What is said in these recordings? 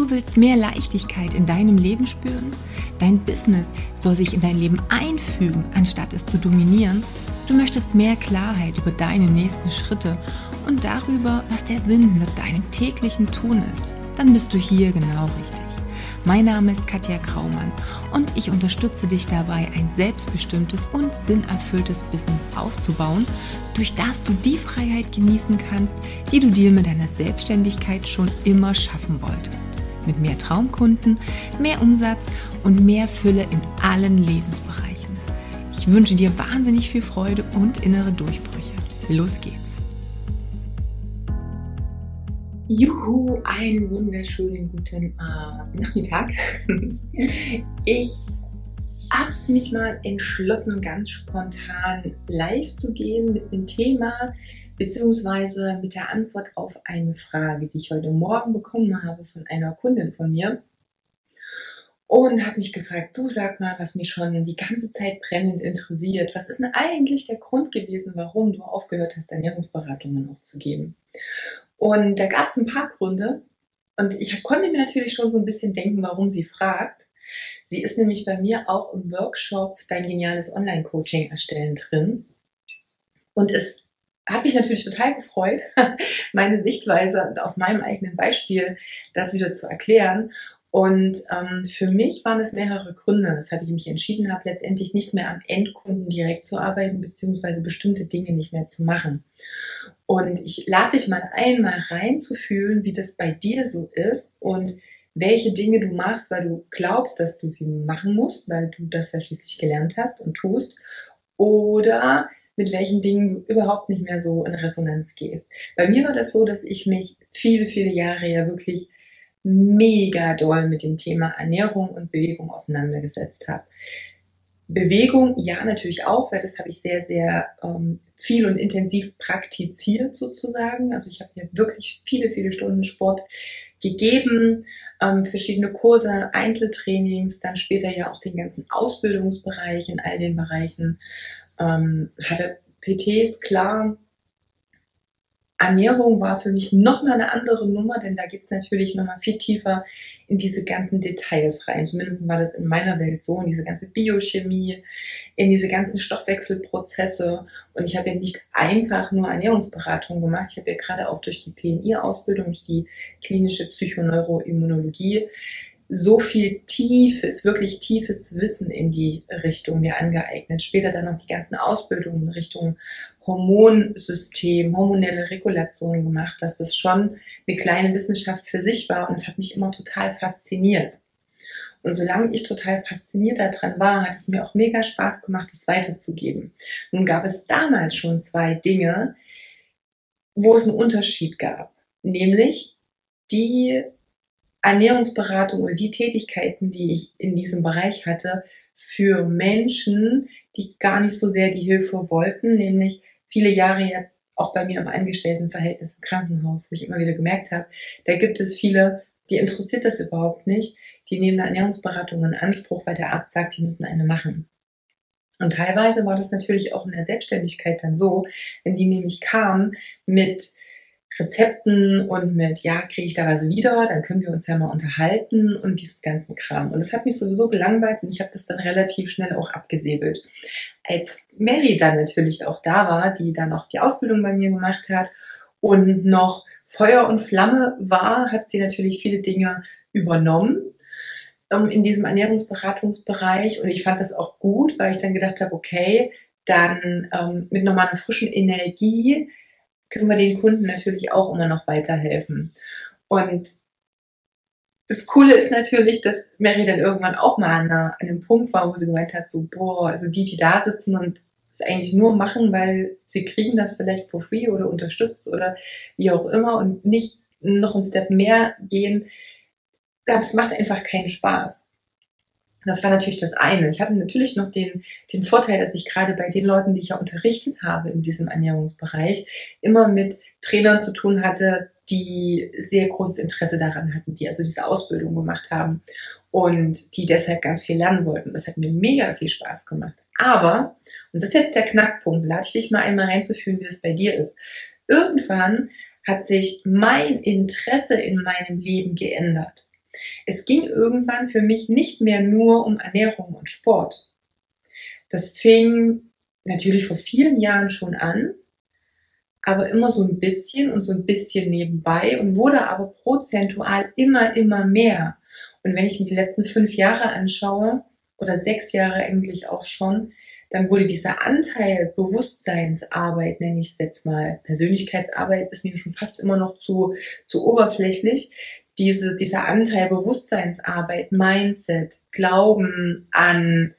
Du willst mehr Leichtigkeit in deinem Leben spüren? Dein Business soll sich in dein Leben einfügen, anstatt es zu dominieren? Du möchtest mehr Klarheit über deine nächsten Schritte und darüber, was der Sinn hinter deinem täglichen Tun ist? Dann bist du hier genau richtig. Mein Name ist Katja Kraumann und ich unterstütze dich dabei, ein selbstbestimmtes und sinnerfülltes Business aufzubauen, durch das du die Freiheit genießen kannst, die du dir mit deiner Selbstständigkeit schon immer schaffen wolltest. Mit mehr Traumkunden, mehr Umsatz und mehr Fülle in allen Lebensbereichen. Ich wünsche dir wahnsinnig viel Freude und innere Durchbrüche. Los geht's! Juhu, einen wunderschönen guten äh, Nachmittag. Ich habe mich mal entschlossen, ganz spontan live zu gehen mit einem Thema, beziehungsweise mit der Antwort auf eine Frage, die ich heute Morgen bekommen habe von einer Kundin von mir. Und habe mich gefragt, du sag mal, was mich schon die ganze Zeit brennend interessiert. Was ist denn eigentlich der Grund gewesen, warum du aufgehört hast, Ernährungsberatungen aufzugeben? Und da gab es ein paar Gründe. Und ich konnte mir natürlich schon so ein bisschen denken, warum sie fragt. Sie ist nämlich bei mir auch im Workshop Dein geniales Online-Coaching erstellen drin. Und es hat mich natürlich total gefreut, meine Sichtweise aus meinem eigenen Beispiel das wieder zu erklären. Und ähm, für mich waren es mehrere Gründe, weshalb ich mich entschieden habe, letztendlich nicht mehr am Endkunden direkt zu arbeiten, beziehungsweise bestimmte Dinge nicht mehr zu machen. Und ich lade dich mal ein, mal reinzufühlen, wie das bei dir so ist und welche Dinge du machst, weil du glaubst, dass du sie machen musst, weil du das ja schließlich gelernt hast und tust, oder mit welchen Dingen du überhaupt nicht mehr so in Resonanz gehst. Bei mir war das so, dass ich mich viele, viele Jahre ja wirklich mega doll mit dem Thema Ernährung und Bewegung auseinandergesetzt habe. Bewegung, ja, natürlich auch, weil das habe ich sehr, sehr ähm, viel und intensiv praktiziert sozusagen. Also ich habe mir wirklich viele, viele Stunden Sport gegeben, ähm, verschiedene Kurse, Einzeltrainings, dann später ja auch den ganzen Ausbildungsbereich in all den Bereichen. Ähm, hatte PTs, klar, Ernährung war für mich nochmal eine andere Nummer, denn da geht's natürlich nochmal viel tiefer in diese ganzen Details rein. Zumindest war das in meiner Welt so, in diese ganze Biochemie, in diese ganzen Stoffwechselprozesse. Und ich habe ja nicht einfach nur Ernährungsberatung gemacht. Ich habe ja gerade auch durch die PNI-Ausbildung, die klinische Psychoneuroimmunologie, so viel tiefes, wirklich tiefes Wissen in die Richtung mir angeeignet. Später dann noch die ganzen Ausbildungen in Richtung Hormonsystem, hormonelle Regulation gemacht, dass das schon eine kleine Wissenschaft für sich war und es hat mich immer total fasziniert. Und solange ich total fasziniert daran war, hat es mir auch mega Spaß gemacht, es weiterzugeben. Nun gab es damals schon zwei Dinge, wo es einen Unterschied gab. Nämlich die Ernährungsberatung oder die Tätigkeiten, die ich in diesem Bereich hatte, für Menschen, die gar nicht so sehr die Hilfe wollten, nämlich viele Jahre ja auch bei mir im Angestelltenverhältnis im Krankenhaus, wo ich immer wieder gemerkt habe, da gibt es viele, die interessiert das überhaupt nicht, die nehmen eine Ernährungsberatung in Anspruch, weil der Arzt sagt, die müssen eine machen. Und teilweise war das natürlich auch in der Selbstständigkeit dann so, wenn die nämlich kamen mit Rezepten und mit, ja, kriege ich da was wieder, dann können wir uns ja mal unterhalten und diesen ganzen Kram. Und es hat mich sowieso gelangweilt und ich habe das dann relativ schnell auch abgesäbelt. Als Mary dann natürlich auch da war, die dann auch die Ausbildung bei mir gemacht hat und noch Feuer und Flamme war, hat sie natürlich viele Dinge übernommen ähm, in diesem Ernährungsberatungsbereich und ich fand das auch gut, weil ich dann gedacht habe, okay, dann ähm, mit nochmal einer frischen Energie können wir den Kunden natürlich auch immer noch weiterhelfen. Und das Coole ist natürlich, dass Mary dann irgendwann auch mal an, einem Punkt war, wo sie gemeint hat, so, boah, also die, die da sitzen und es eigentlich nur machen, weil sie kriegen das vielleicht for free oder unterstützt oder wie auch immer und nicht noch einen Step mehr gehen, das macht einfach keinen Spaß. Das war natürlich das eine. Ich hatte natürlich noch den, den Vorteil, dass ich gerade bei den Leuten, die ich ja unterrichtet habe in diesem Ernährungsbereich, immer mit Trainern zu tun hatte, die sehr großes Interesse daran hatten, die also diese Ausbildung gemacht haben und die deshalb ganz viel lernen wollten. Das hat mir mega viel Spaß gemacht. Aber, und das ist jetzt der Knackpunkt, lade ich dich mal einmal reinzufühlen, wie das bei dir ist. Irgendwann hat sich mein Interesse in meinem Leben geändert. Es ging irgendwann für mich nicht mehr nur um Ernährung und Sport. Das fing natürlich vor vielen Jahren schon an, aber immer so ein bisschen und so ein bisschen nebenbei und wurde aber prozentual immer, immer mehr. Und wenn ich mir die letzten fünf Jahre anschaue, oder sechs Jahre eigentlich auch schon, dann wurde dieser Anteil Bewusstseinsarbeit, nenne ich es jetzt mal, Persönlichkeitsarbeit ist mir schon fast immer noch zu, zu oberflächlich, diese, dieser Anteil Bewusstseinsarbeit, Mindset, Glauben an,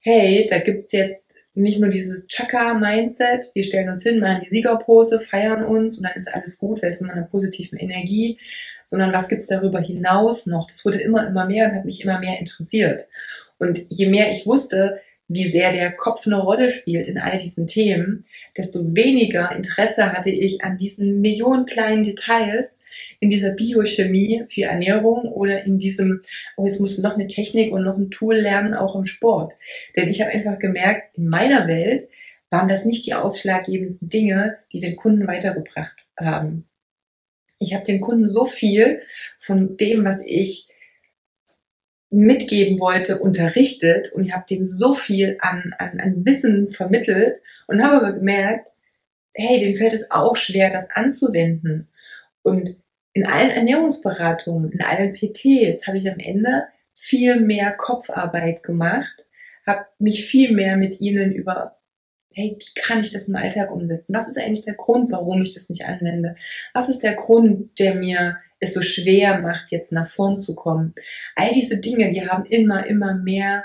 hey, da gibt's jetzt nicht nur dieses Chaka-Mindset, wir stellen uns hin, machen die Siegerpose, feiern uns und dann ist alles gut, weil es in einer positiven Energie, sondern was gibt's darüber hinaus noch? Das wurde immer, immer mehr und hat mich immer mehr interessiert. Und je mehr ich wusste, wie sehr der Kopf eine Rolle spielt in all diesen Themen, desto weniger Interesse hatte ich an diesen Millionen kleinen Details in dieser Biochemie für Ernährung oder in diesem, oh, jetzt musst du noch eine Technik und noch ein Tool lernen, auch im Sport. Denn ich habe einfach gemerkt, in meiner Welt waren das nicht die ausschlaggebenden Dinge, die den Kunden weitergebracht haben. Ich habe den Kunden so viel von dem, was ich mitgeben wollte, unterrichtet und ich habe dem so viel an, an, an Wissen vermittelt und habe aber gemerkt, hey, denen fällt es auch schwer, das anzuwenden. Und in allen Ernährungsberatungen, in allen PTs habe ich am Ende viel mehr Kopfarbeit gemacht, habe mich viel mehr mit ihnen über, hey, wie kann ich das im Alltag umsetzen? Was ist eigentlich der Grund, warum ich das nicht anwende? Was ist der Grund, der mir es so schwer macht, jetzt nach vorn zu kommen. All diese Dinge, die haben immer, immer mehr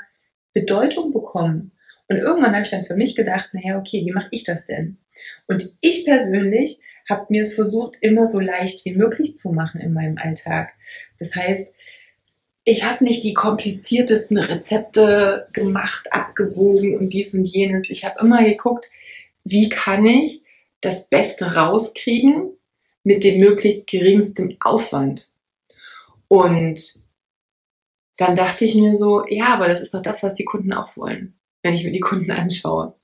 Bedeutung bekommen. Und irgendwann habe ich dann für mich gedacht, naja, okay, wie mache ich das denn? Und ich persönlich habe mir es versucht, immer so leicht wie möglich zu machen in meinem Alltag. Das heißt, ich habe nicht die kompliziertesten Rezepte gemacht, abgewogen und dies und jenes. Ich habe immer geguckt, wie kann ich das Beste rauskriegen mit dem möglichst geringsten Aufwand. Und dann dachte ich mir so, ja, aber das ist doch das, was die Kunden auch wollen, wenn ich mir die Kunden anschaue.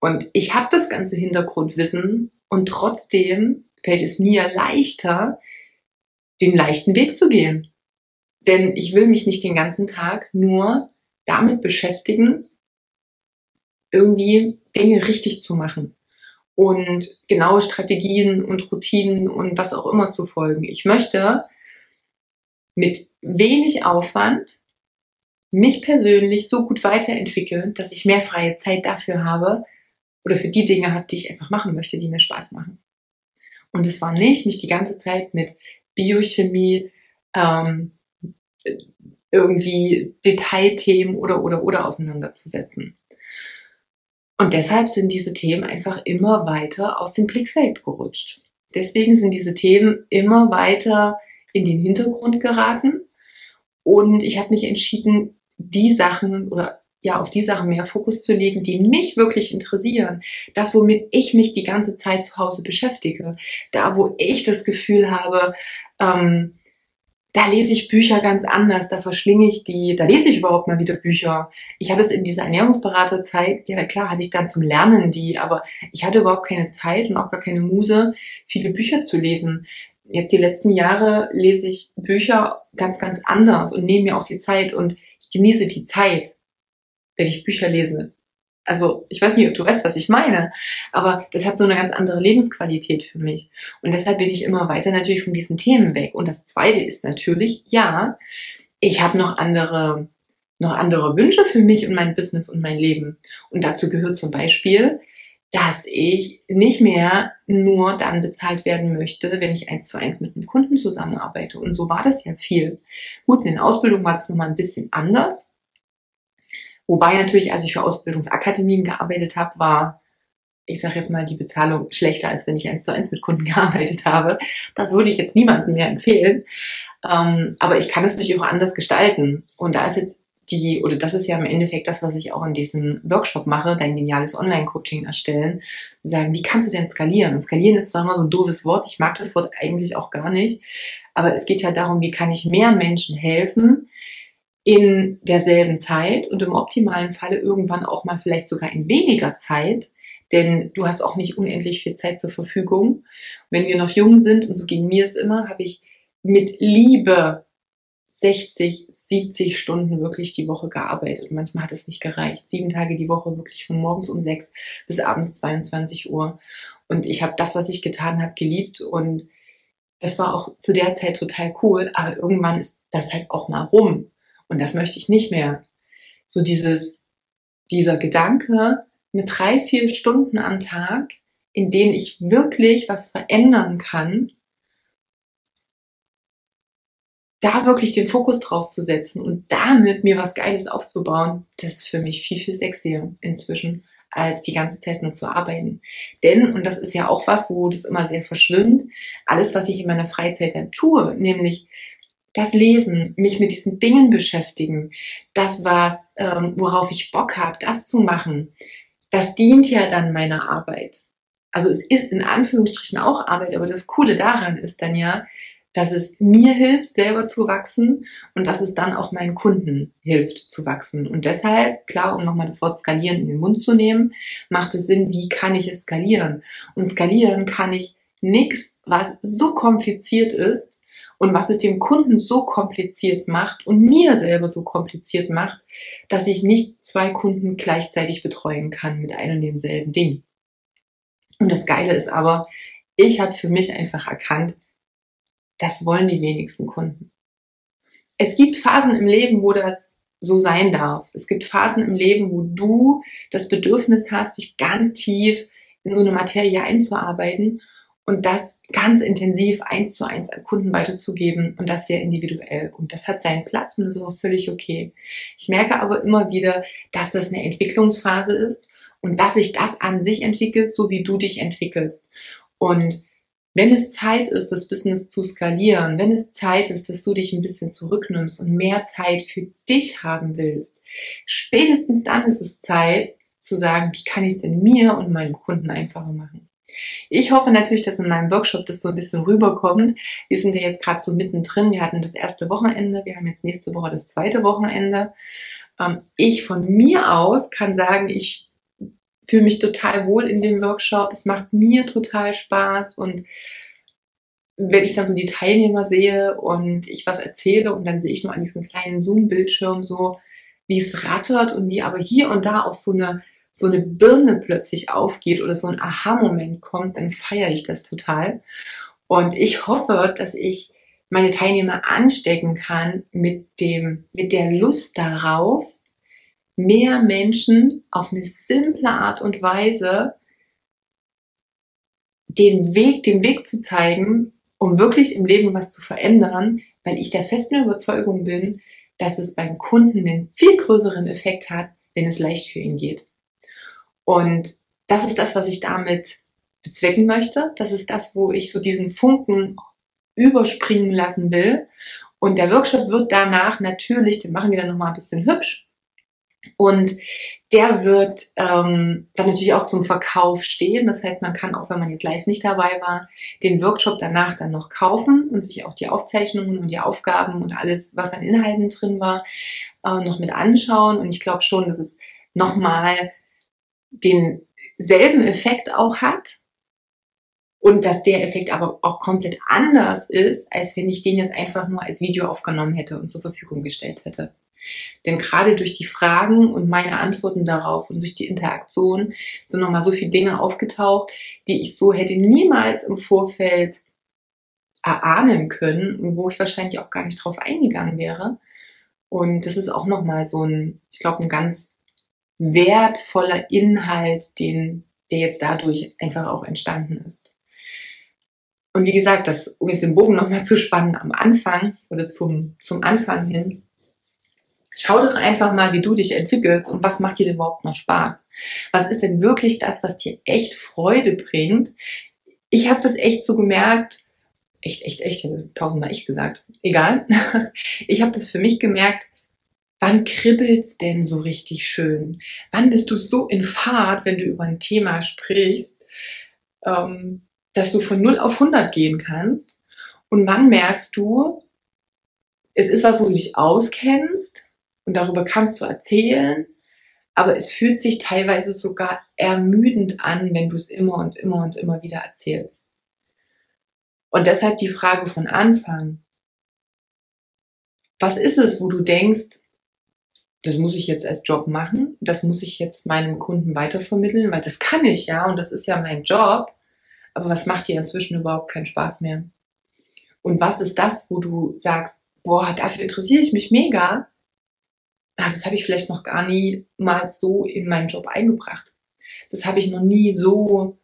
Und ich habe das ganze Hintergrundwissen und trotzdem fällt es mir leichter, den leichten Weg zu gehen. Denn ich will mich nicht den ganzen Tag nur damit beschäftigen, irgendwie Dinge richtig zu machen und genaue Strategien und Routinen und was auch immer zu folgen. Ich möchte mit wenig Aufwand mich persönlich so gut weiterentwickeln, dass ich mehr freie Zeit dafür habe oder für die Dinge habe, die ich einfach machen möchte, die mir Spaß machen. Und es war nicht, mich die ganze Zeit mit Biochemie, ähm, irgendwie Detailthemen oder oder oder auseinanderzusetzen. Und deshalb sind diese Themen einfach immer weiter aus dem Blickfeld gerutscht. Deswegen sind diese Themen immer weiter in den Hintergrund geraten. Und ich habe mich entschieden, die Sachen oder ja, auf die Sachen mehr Fokus zu legen, die mich wirklich interessieren. Das, womit ich mich die ganze Zeit zu Hause beschäftige. Da, wo ich das Gefühl habe, ähm, da lese ich Bücher ganz anders, da verschlinge ich die, da lese ich überhaupt mal wieder Bücher. Ich hatte es in dieser Ernährungsberaterzeit, ja klar hatte ich dann zum Lernen die, aber ich hatte überhaupt keine Zeit und auch gar keine Muse, viele Bücher zu lesen. Jetzt die letzten Jahre lese ich Bücher ganz, ganz anders und nehme mir auch die Zeit und ich genieße die Zeit, wenn ich Bücher lese. Also ich weiß nicht, ob du weißt, was ich meine, aber das hat so eine ganz andere Lebensqualität für mich. Und deshalb bin ich immer weiter natürlich von diesen Themen weg. Und das Zweite ist natürlich, ja, ich habe noch andere, noch andere Wünsche für mich und mein Business und mein Leben. Und dazu gehört zum Beispiel, dass ich nicht mehr nur dann bezahlt werden möchte, wenn ich eins zu eins mit einem Kunden zusammenarbeite. Und so war das ja viel. Gut, in der Ausbildung war es nochmal ein bisschen anders. Wobei natürlich, als ich für Ausbildungsakademien gearbeitet habe, war, ich sage jetzt mal, die Bezahlung schlechter, als wenn ich eins zu eins mit Kunden gearbeitet habe. Das würde ich jetzt niemandem mehr empfehlen. Ähm, aber ich kann es natürlich auch anders gestalten. Und da ist jetzt die, oder das ist ja im Endeffekt das, was ich auch in diesem Workshop mache, dein geniales Online-Coaching erstellen, zu sagen, wie kannst du denn skalieren? Und skalieren ist zwar immer so ein doofes Wort, ich mag das Wort eigentlich auch gar nicht, aber es geht ja darum, wie kann ich mehr Menschen helfen, in derselben Zeit und im optimalen Falle irgendwann auch mal vielleicht sogar in weniger Zeit, denn du hast auch nicht unendlich viel Zeit zur Verfügung. Wenn wir noch jung sind, und so ging mir es immer, habe ich mit Liebe 60, 70 Stunden wirklich die Woche gearbeitet. Manchmal hat es nicht gereicht. Sieben Tage die Woche wirklich von morgens um sechs bis abends 22 Uhr. Und ich habe das, was ich getan habe, geliebt. Und das war auch zu der Zeit total cool. Aber irgendwann ist das halt auch mal rum. Und das möchte ich nicht mehr. So dieses, dieser Gedanke mit drei, vier Stunden am Tag, in denen ich wirklich was verändern kann, da wirklich den Fokus drauf zu setzen und damit mir was Geiles aufzubauen, das ist für mich viel, viel sexier inzwischen, als die ganze Zeit nur zu arbeiten. Denn, und das ist ja auch was, wo das immer sehr verschwimmt, alles, was ich in meiner Freizeit dann tue, nämlich das Lesen, mich mit diesen Dingen beschäftigen, das, was, ähm, worauf ich Bock habe, das zu machen, das dient ja dann meiner Arbeit. Also es ist in Anführungsstrichen auch Arbeit, aber das Coole daran ist dann ja, dass es mir hilft, selber zu wachsen und dass es dann auch meinen Kunden hilft zu wachsen. Und deshalb, klar, um nochmal das Wort skalieren in den Mund zu nehmen, macht es Sinn, wie kann ich es skalieren? Und skalieren kann ich nichts, was so kompliziert ist und was es dem Kunden so kompliziert macht und mir selber so kompliziert macht, dass ich nicht zwei Kunden gleichzeitig betreuen kann mit einem und demselben Ding. Und das Geile ist aber, ich habe für mich einfach erkannt, das wollen die wenigsten Kunden. Es gibt Phasen im Leben, wo das so sein darf. Es gibt Phasen im Leben, wo du das Bedürfnis hast, dich ganz tief in so eine Materie einzuarbeiten und das ganz intensiv eins zu eins an Kunden weiterzugeben und das sehr individuell. Und das hat seinen Platz und das ist auch völlig okay. Ich merke aber immer wieder, dass das eine Entwicklungsphase ist und dass sich das an sich entwickelt, so wie du dich entwickelst. Und wenn es Zeit ist, das Business zu skalieren, wenn es Zeit ist, dass du dich ein bisschen zurücknimmst und mehr Zeit für dich haben willst, spätestens dann ist es Zeit zu sagen, wie kann ich es denn mir und meinem Kunden einfacher machen. Ich hoffe natürlich, dass in meinem Workshop das so ein bisschen rüberkommt. Wir sind ja jetzt gerade so mittendrin. Wir hatten das erste Wochenende, wir haben jetzt nächste Woche das zweite Wochenende. Ähm, ich von mir aus kann sagen, ich fühle mich total wohl in dem Workshop. Es macht mir total Spaß und wenn ich dann so die Teilnehmer sehe und ich was erzähle und dann sehe ich nur an diesem kleinen Zoom-Bildschirm so, wie es rattert und wie aber hier und da auch so eine, so eine Birne plötzlich aufgeht oder so ein Aha-Moment kommt, dann feiere ich das total. Und ich hoffe, dass ich meine Teilnehmer anstecken kann mit dem, mit der Lust darauf, mehr Menschen auf eine simple Art und Weise den Weg, den Weg zu zeigen, um wirklich im Leben was zu verändern, weil ich der festen Überzeugung bin, dass es beim Kunden einen viel größeren Effekt hat, wenn es leicht für ihn geht. Und das ist das, was ich damit bezwecken möchte. Das ist das, wo ich so diesen Funken überspringen lassen will. Und der Workshop wird danach natürlich, den machen wir dann nochmal ein bisschen hübsch, und der wird ähm, dann natürlich auch zum Verkauf stehen. Das heißt, man kann auch, wenn man jetzt live nicht dabei war, den Workshop danach dann noch kaufen und sich auch die Aufzeichnungen und die Aufgaben und alles, was an Inhalten drin war, äh, noch mit anschauen. Und ich glaube schon, dass es nochmal denselben Effekt auch hat. Und dass der Effekt aber auch komplett anders ist, als wenn ich den jetzt einfach nur als Video aufgenommen hätte und zur Verfügung gestellt hätte. Denn gerade durch die Fragen und meine Antworten darauf und durch die Interaktion sind nochmal so viele Dinge aufgetaucht, die ich so hätte niemals im Vorfeld erahnen können und wo ich wahrscheinlich auch gar nicht drauf eingegangen wäre. Und das ist auch nochmal so ein, ich glaube, ein ganz wertvoller Inhalt, den, der jetzt dadurch einfach auch entstanden ist. Und wie gesagt, das, um jetzt den Bogen nochmal zu spannen am Anfang oder zum, zum Anfang hin, Schau doch einfach mal, wie du dich entwickelst und was macht dir denn überhaupt noch Spaß. Was ist denn wirklich das, was dir echt Freude bringt? Ich habe das echt so gemerkt, echt, echt, echt, tausendmal echt gesagt, egal. Ich habe das für mich gemerkt, wann kribbelt's denn so richtig schön? Wann bist du so in Fahrt, wenn du über ein Thema sprichst, ähm, dass du von 0 auf 100 gehen kannst? Und wann merkst du, es ist was, wo du dich auskennst, und darüber kannst du erzählen, aber es fühlt sich teilweise sogar ermüdend an, wenn du es immer und immer und immer wieder erzählst. Und deshalb die Frage von Anfang. was ist es, wo du denkst, das muss ich jetzt als Job machen, das muss ich jetzt meinem Kunden weitervermitteln, weil das kann ich ja und das ist ja mein Job. Aber was macht dir inzwischen überhaupt keinen Spaß mehr? Und was ist das, wo du sagst, boah, dafür interessiere ich mich mega? Ah, das habe ich vielleicht noch gar nie mal so in meinen Job eingebracht. Das habe ich noch nie so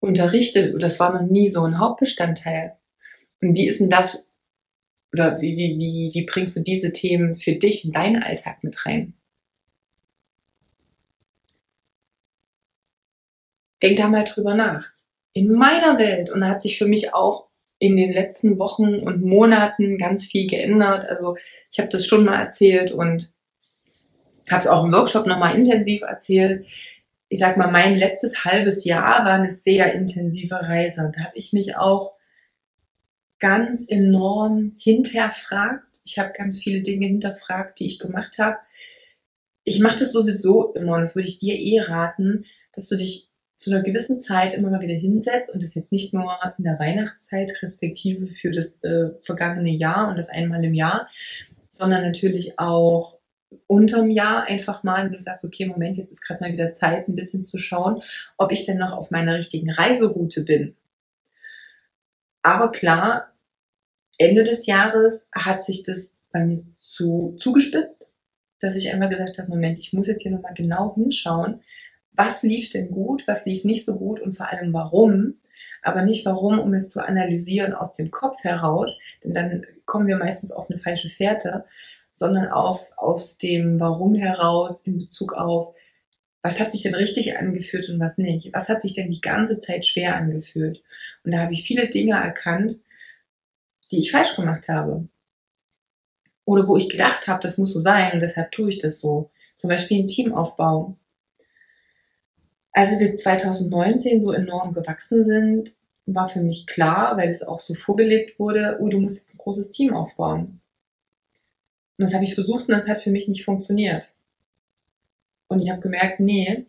unterrichtet oder das war noch nie so ein Hauptbestandteil. Und wie ist denn das oder wie, wie, wie, wie bringst du diese Themen für dich in deinen Alltag mit rein? Denk da mal drüber nach. In meiner Welt, und da hat sich für mich auch in den letzten Wochen und Monaten ganz viel geändert. Also ich habe das schon mal erzählt und habe es auch im Workshop nochmal intensiv erzählt. Ich sag mal, mein letztes halbes Jahr war eine sehr intensive Reise. Da habe ich mich auch ganz enorm hinterfragt. Ich habe ganz viele Dinge hinterfragt, die ich gemacht habe. Ich mache das sowieso immer und das würde ich dir eh raten, dass du dich zu einer gewissen Zeit immer mal wieder hinsetzt und das jetzt nicht nur in der Weihnachtszeit respektive für das äh, vergangene Jahr und das einmal im Jahr, sondern natürlich auch unterm Jahr einfach mal, wenn du sagst, okay, Moment, jetzt ist gerade mal wieder Zeit, ein bisschen zu schauen, ob ich denn noch auf meiner richtigen Reiseroute bin. Aber klar, Ende des Jahres hat sich das bei mir zu, zugespitzt, dass ich einmal gesagt habe, Moment, ich muss jetzt hier nochmal genau hinschauen, was lief denn gut, was lief nicht so gut und vor allem warum. Aber nicht warum, um es zu analysieren aus dem Kopf heraus, denn dann kommen wir meistens auf eine falsche Fährte, sondern auf, aus dem Warum heraus in Bezug auf, was hat sich denn richtig angefühlt und was nicht? Was hat sich denn die ganze Zeit schwer angefühlt? Und da habe ich viele Dinge erkannt, die ich falsch gemacht habe. Oder wo ich gedacht habe, das muss so sein und deshalb tue ich das so. Zum Beispiel ein Teamaufbau. Als wir 2019 so enorm gewachsen sind, war für mich klar, weil es auch so vorgelebt wurde, oh, du musst jetzt ein großes Team aufbauen. Und das habe ich versucht und das hat für mich nicht funktioniert. Und ich habe gemerkt, nee,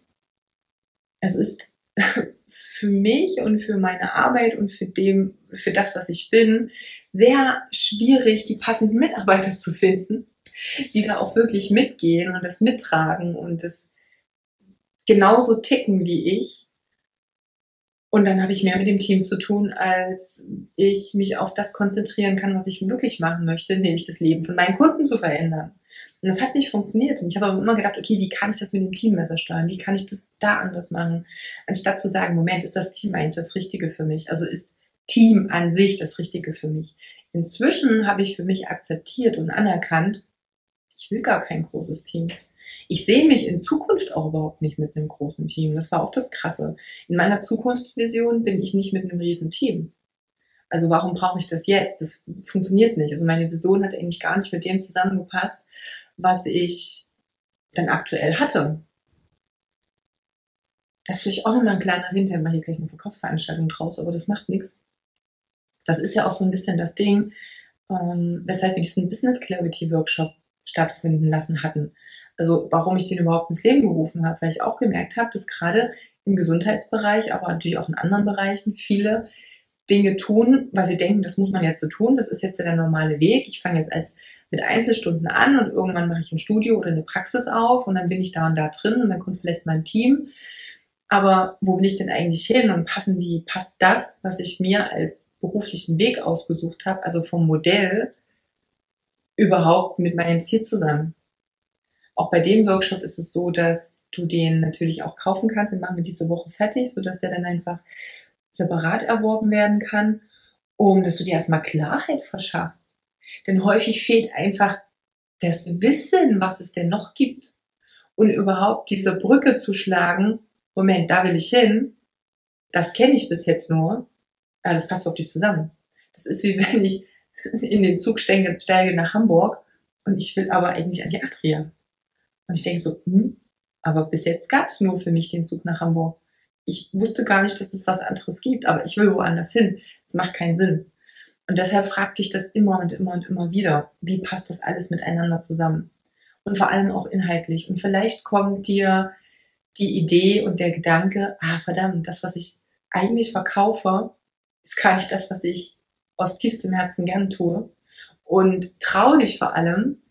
es ist für mich und für meine Arbeit und für dem, für das, was ich bin, sehr schwierig, die passenden Mitarbeiter zu finden, die da auch wirklich mitgehen und das mittragen und das genauso ticken wie ich. Und dann habe ich mehr mit dem Team zu tun, als ich mich auf das konzentrieren kann, was ich wirklich machen möchte, nämlich das Leben von meinen Kunden zu verändern. Und das hat nicht funktioniert. Und ich habe aber immer gedacht, okay, wie kann ich das mit dem Team besser steuern? Wie kann ich das da anders machen? Anstatt zu sagen, Moment, ist das Team eigentlich das Richtige für mich? Also ist Team an sich das Richtige für mich? Inzwischen habe ich für mich akzeptiert und anerkannt, ich will gar kein großes Team. Ich sehe mich in Zukunft auch überhaupt nicht mit einem großen Team. Das war auch das Krasse. In meiner Zukunftsvision bin ich nicht mit einem riesen Team. Also warum brauche ich das jetzt? Das funktioniert nicht. Also meine Vision hat eigentlich gar nicht mit dem zusammengepasst, was ich dann aktuell hatte. Das ist vielleicht auch nochmal ein kleiner Hinter, ich mache hier gleich eine Verkaufsveranstaltung draus, aber das macht nichts. Das ist ja auch so ein bisschen das Ding, ähm, weshalb wir diesen Business Clarity Workshop stattfinden lassen hatten. Also warum ich den überhaupt ins Leben gerufen habe, weil ich auch gemerkt habe, dass gerade im Gesundheitsbereich, aber natürlich auch in anderen Bereichen viele Dinge tun, weil sie denken, das muss man jetzt so tun, das ist jetzt ja der normale Weg. Ich fange jetzt als mit Einzelstunden an und irgendwann mache ich ein Studio oder eine Praxis auf und dann bin ich da und da drin und dann kommt vielleicht mein Team. Aber wo will ich denn eigentlich hin und passen die, passt das, was ich mir als beruflichen Weg ausgesucht habe, also vom Modell, überhaupt mit meinem Ziel zusammen? Auch bei dem Workshop ist es so, dass du den natürlich auch kaufen kannst. Den machen wir diese Woche fertig, sodass der dann einfach separat erworben werden kann, um dass du dir erstmal Klarheit verschaffst denn häufig fehlt einfach das Wissen, was es denn noch gibt. Und überhaupt diese Brücke zu schlagen, Moment, da will ich hin, das kenne ich bis jetzt nur, aber das passt überhaupt nicht zusammen. Das ist wie wenn ich in den Zug steige, nach Hamburg und ich will aber eigentlich an die Adria. Und ich denke so, hm, aber bis jetzt gab es nur für mich den Zug nach Hamburg. Ich wusste gar nicht, dass es was anderes gibt, aber ich will woanders hin. Es macht keinen Sinn. Und deshalb fragte ich das immer und immer und immer wieder. Wie passt das alles miteinander zusammen? Und vor allem auch inhaltlich. Und vielleicht kommt dir die Idee und der Gedanke, ah, verdammt, das, was ich eigentlich verkaufe, ist gar nicht das, was ich aus tiefstem Herzen gern tue. Und trau dich vor allem,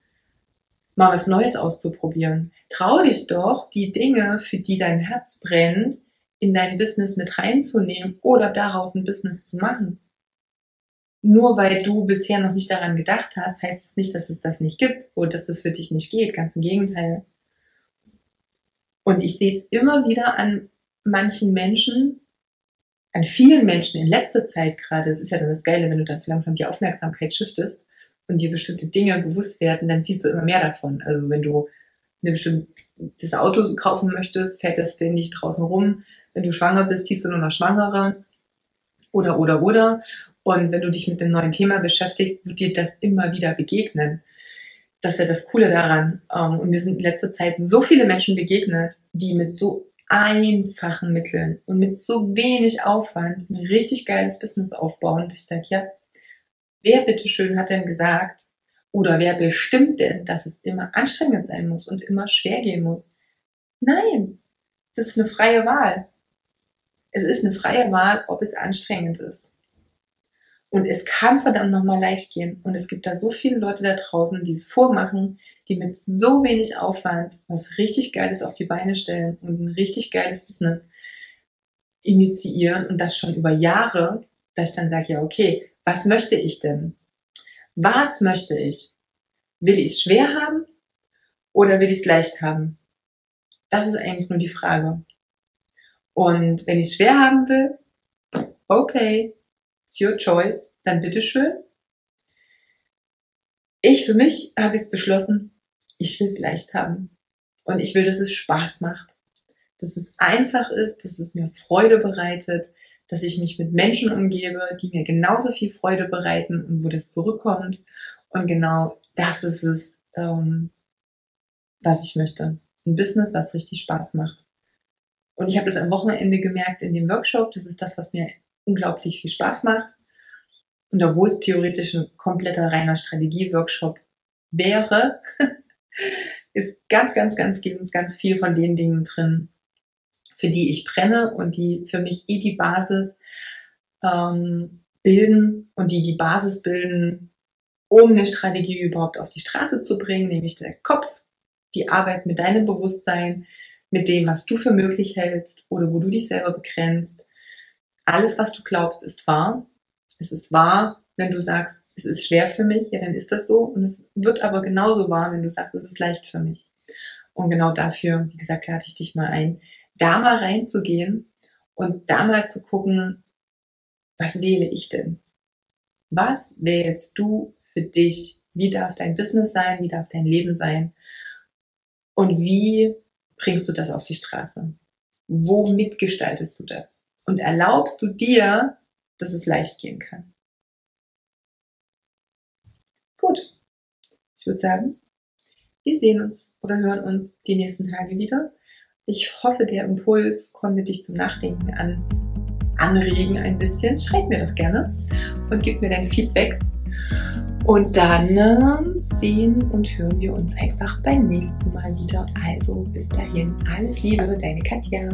mal was Neues auszuprobieren. Trau dich doch, die Dinge, für die dein Herz brennt, in dein Business mit reinzunehmen oder daraus ein Business zu machen. Nur weil du bisher noch nicht daran gedacht hast, heißt es nicht, dass es das nicht gibt oder dass das für dich nicht geht. Ganz im Gegenteil. Und ich sehe es immer wieder an manchen Menschen, an vielen Menschen in letzter Zeit gerade. Es ist ja dann das Geile, wenn du dann so langsam die Aufmerksamkeit shiftest und dir bestimmte Dinge bewusst werden, dann siehst du immer mehr davon. Also wenn du ein bestimmtes Auto kaufen möchtest, fährt das ständig draußen rum. Wenn du schwanger bist, siehst du nur noch Schwangere. Oder, oder, oder. Und wenn du dich mit einem neuen Thema beschäftigst, wird dir das immer wieder begegnen. Das ist ja das Coole daran. Ähm, und mir sind in letzter Zeit so viele Menschen begegnet, die mit so einfachen Mitteln und mit so wenig Aufwand ein richtig geiles Business aufbauen. Ich sage, ja, wer bitteschön hat denn gesagt, oder wer bestimmt denn, dass es immer anstrengend sein muss und immer schwer gehen muss? Nein, das ist eine freie Wahl. Es ist eine freie Wahl, ob es anstrengend ist. Und es kann verdammt nochmal leicht gehen. Und es gibt da so viele Leute da draußen, die es vormachen, die mit so wenig Aufwand was richtig Geiles auf die Beine stellen und ein richtig geiles Business initiieren und das schon über Jahre, dass ich dann sage, ja, okay, was möchte ich denn? Was möchte ich? Will ich es schwer haben oder will ich es leicht haben? Das ist eigentlich nur die Frage. Und wenn ich es schwer haben will, okay, it's your choice, dann bitteschön. Ich für mich habe es beschlossen, ich will es leicht haben. Und ich will, dass es Spaß macht. Dass es einfach ist, dass es mir Freude bereitet, dass ich mich mit Menschen umgebe, die mir genauso viel Freude bereiten und wo das zurückkommt. Und genau das ist es, ähm, was ich möchte. Ein Business, was richtig Spaß macht. Und ich habe das am Wochenende gemerkt in dem Workshop. Das ist das, was mir unglaublich viel Spaß macht. Und obwohl es theoretisch ein kompletter reiner Strategie-Workshop wäre, ist ganz, ganz, ganz, ganz, ganz viel von den Dingen drin, für die ich brenne und die für mich eh die Basis ähm, bilden und die die Basis bilden, um eine Strategie überhaupt auf die Straße zu bringen, nämlich der Kopf, die Arbeit mit deinem Bewusstsein, mit dem, was du für möglich hältst oder wo du dich selber begrenzt. Alles, was du glaubst, ist wahr. Es ist wahr, wenn du sagst, es ist schwer für mich, ja, dann ist das so. Und es wird aber genauso wahr, wenn du sagst, es ist leicht für mich. Und genau dafür, wie gesagt, lade ich dich mal ein, da mal reinzugehen und da mal zu gucken, was wähle ich denn? Was wählst du für dich? Wie darf dein Business sein? Wie darf dein Leben sein? Und wie bringst du das auf die Straße? Womit gestaltest du das? Und erlaubst du dir, dass es leicht gehen kann? Gut. Ich würde sagen, wir sehen uns oder hören uns die nächsten Tage wieder. Ich hoffe, der Impuls konnte dich zum Nachdenken an, anregen ein bisschen. Schreib mir doch gerne und gib mir dein Feedback. Und dann äh, sehen und hören wir uns einfach beim nächsten Mal wieder. Also bis dahin, alles Liebe, deine Katja.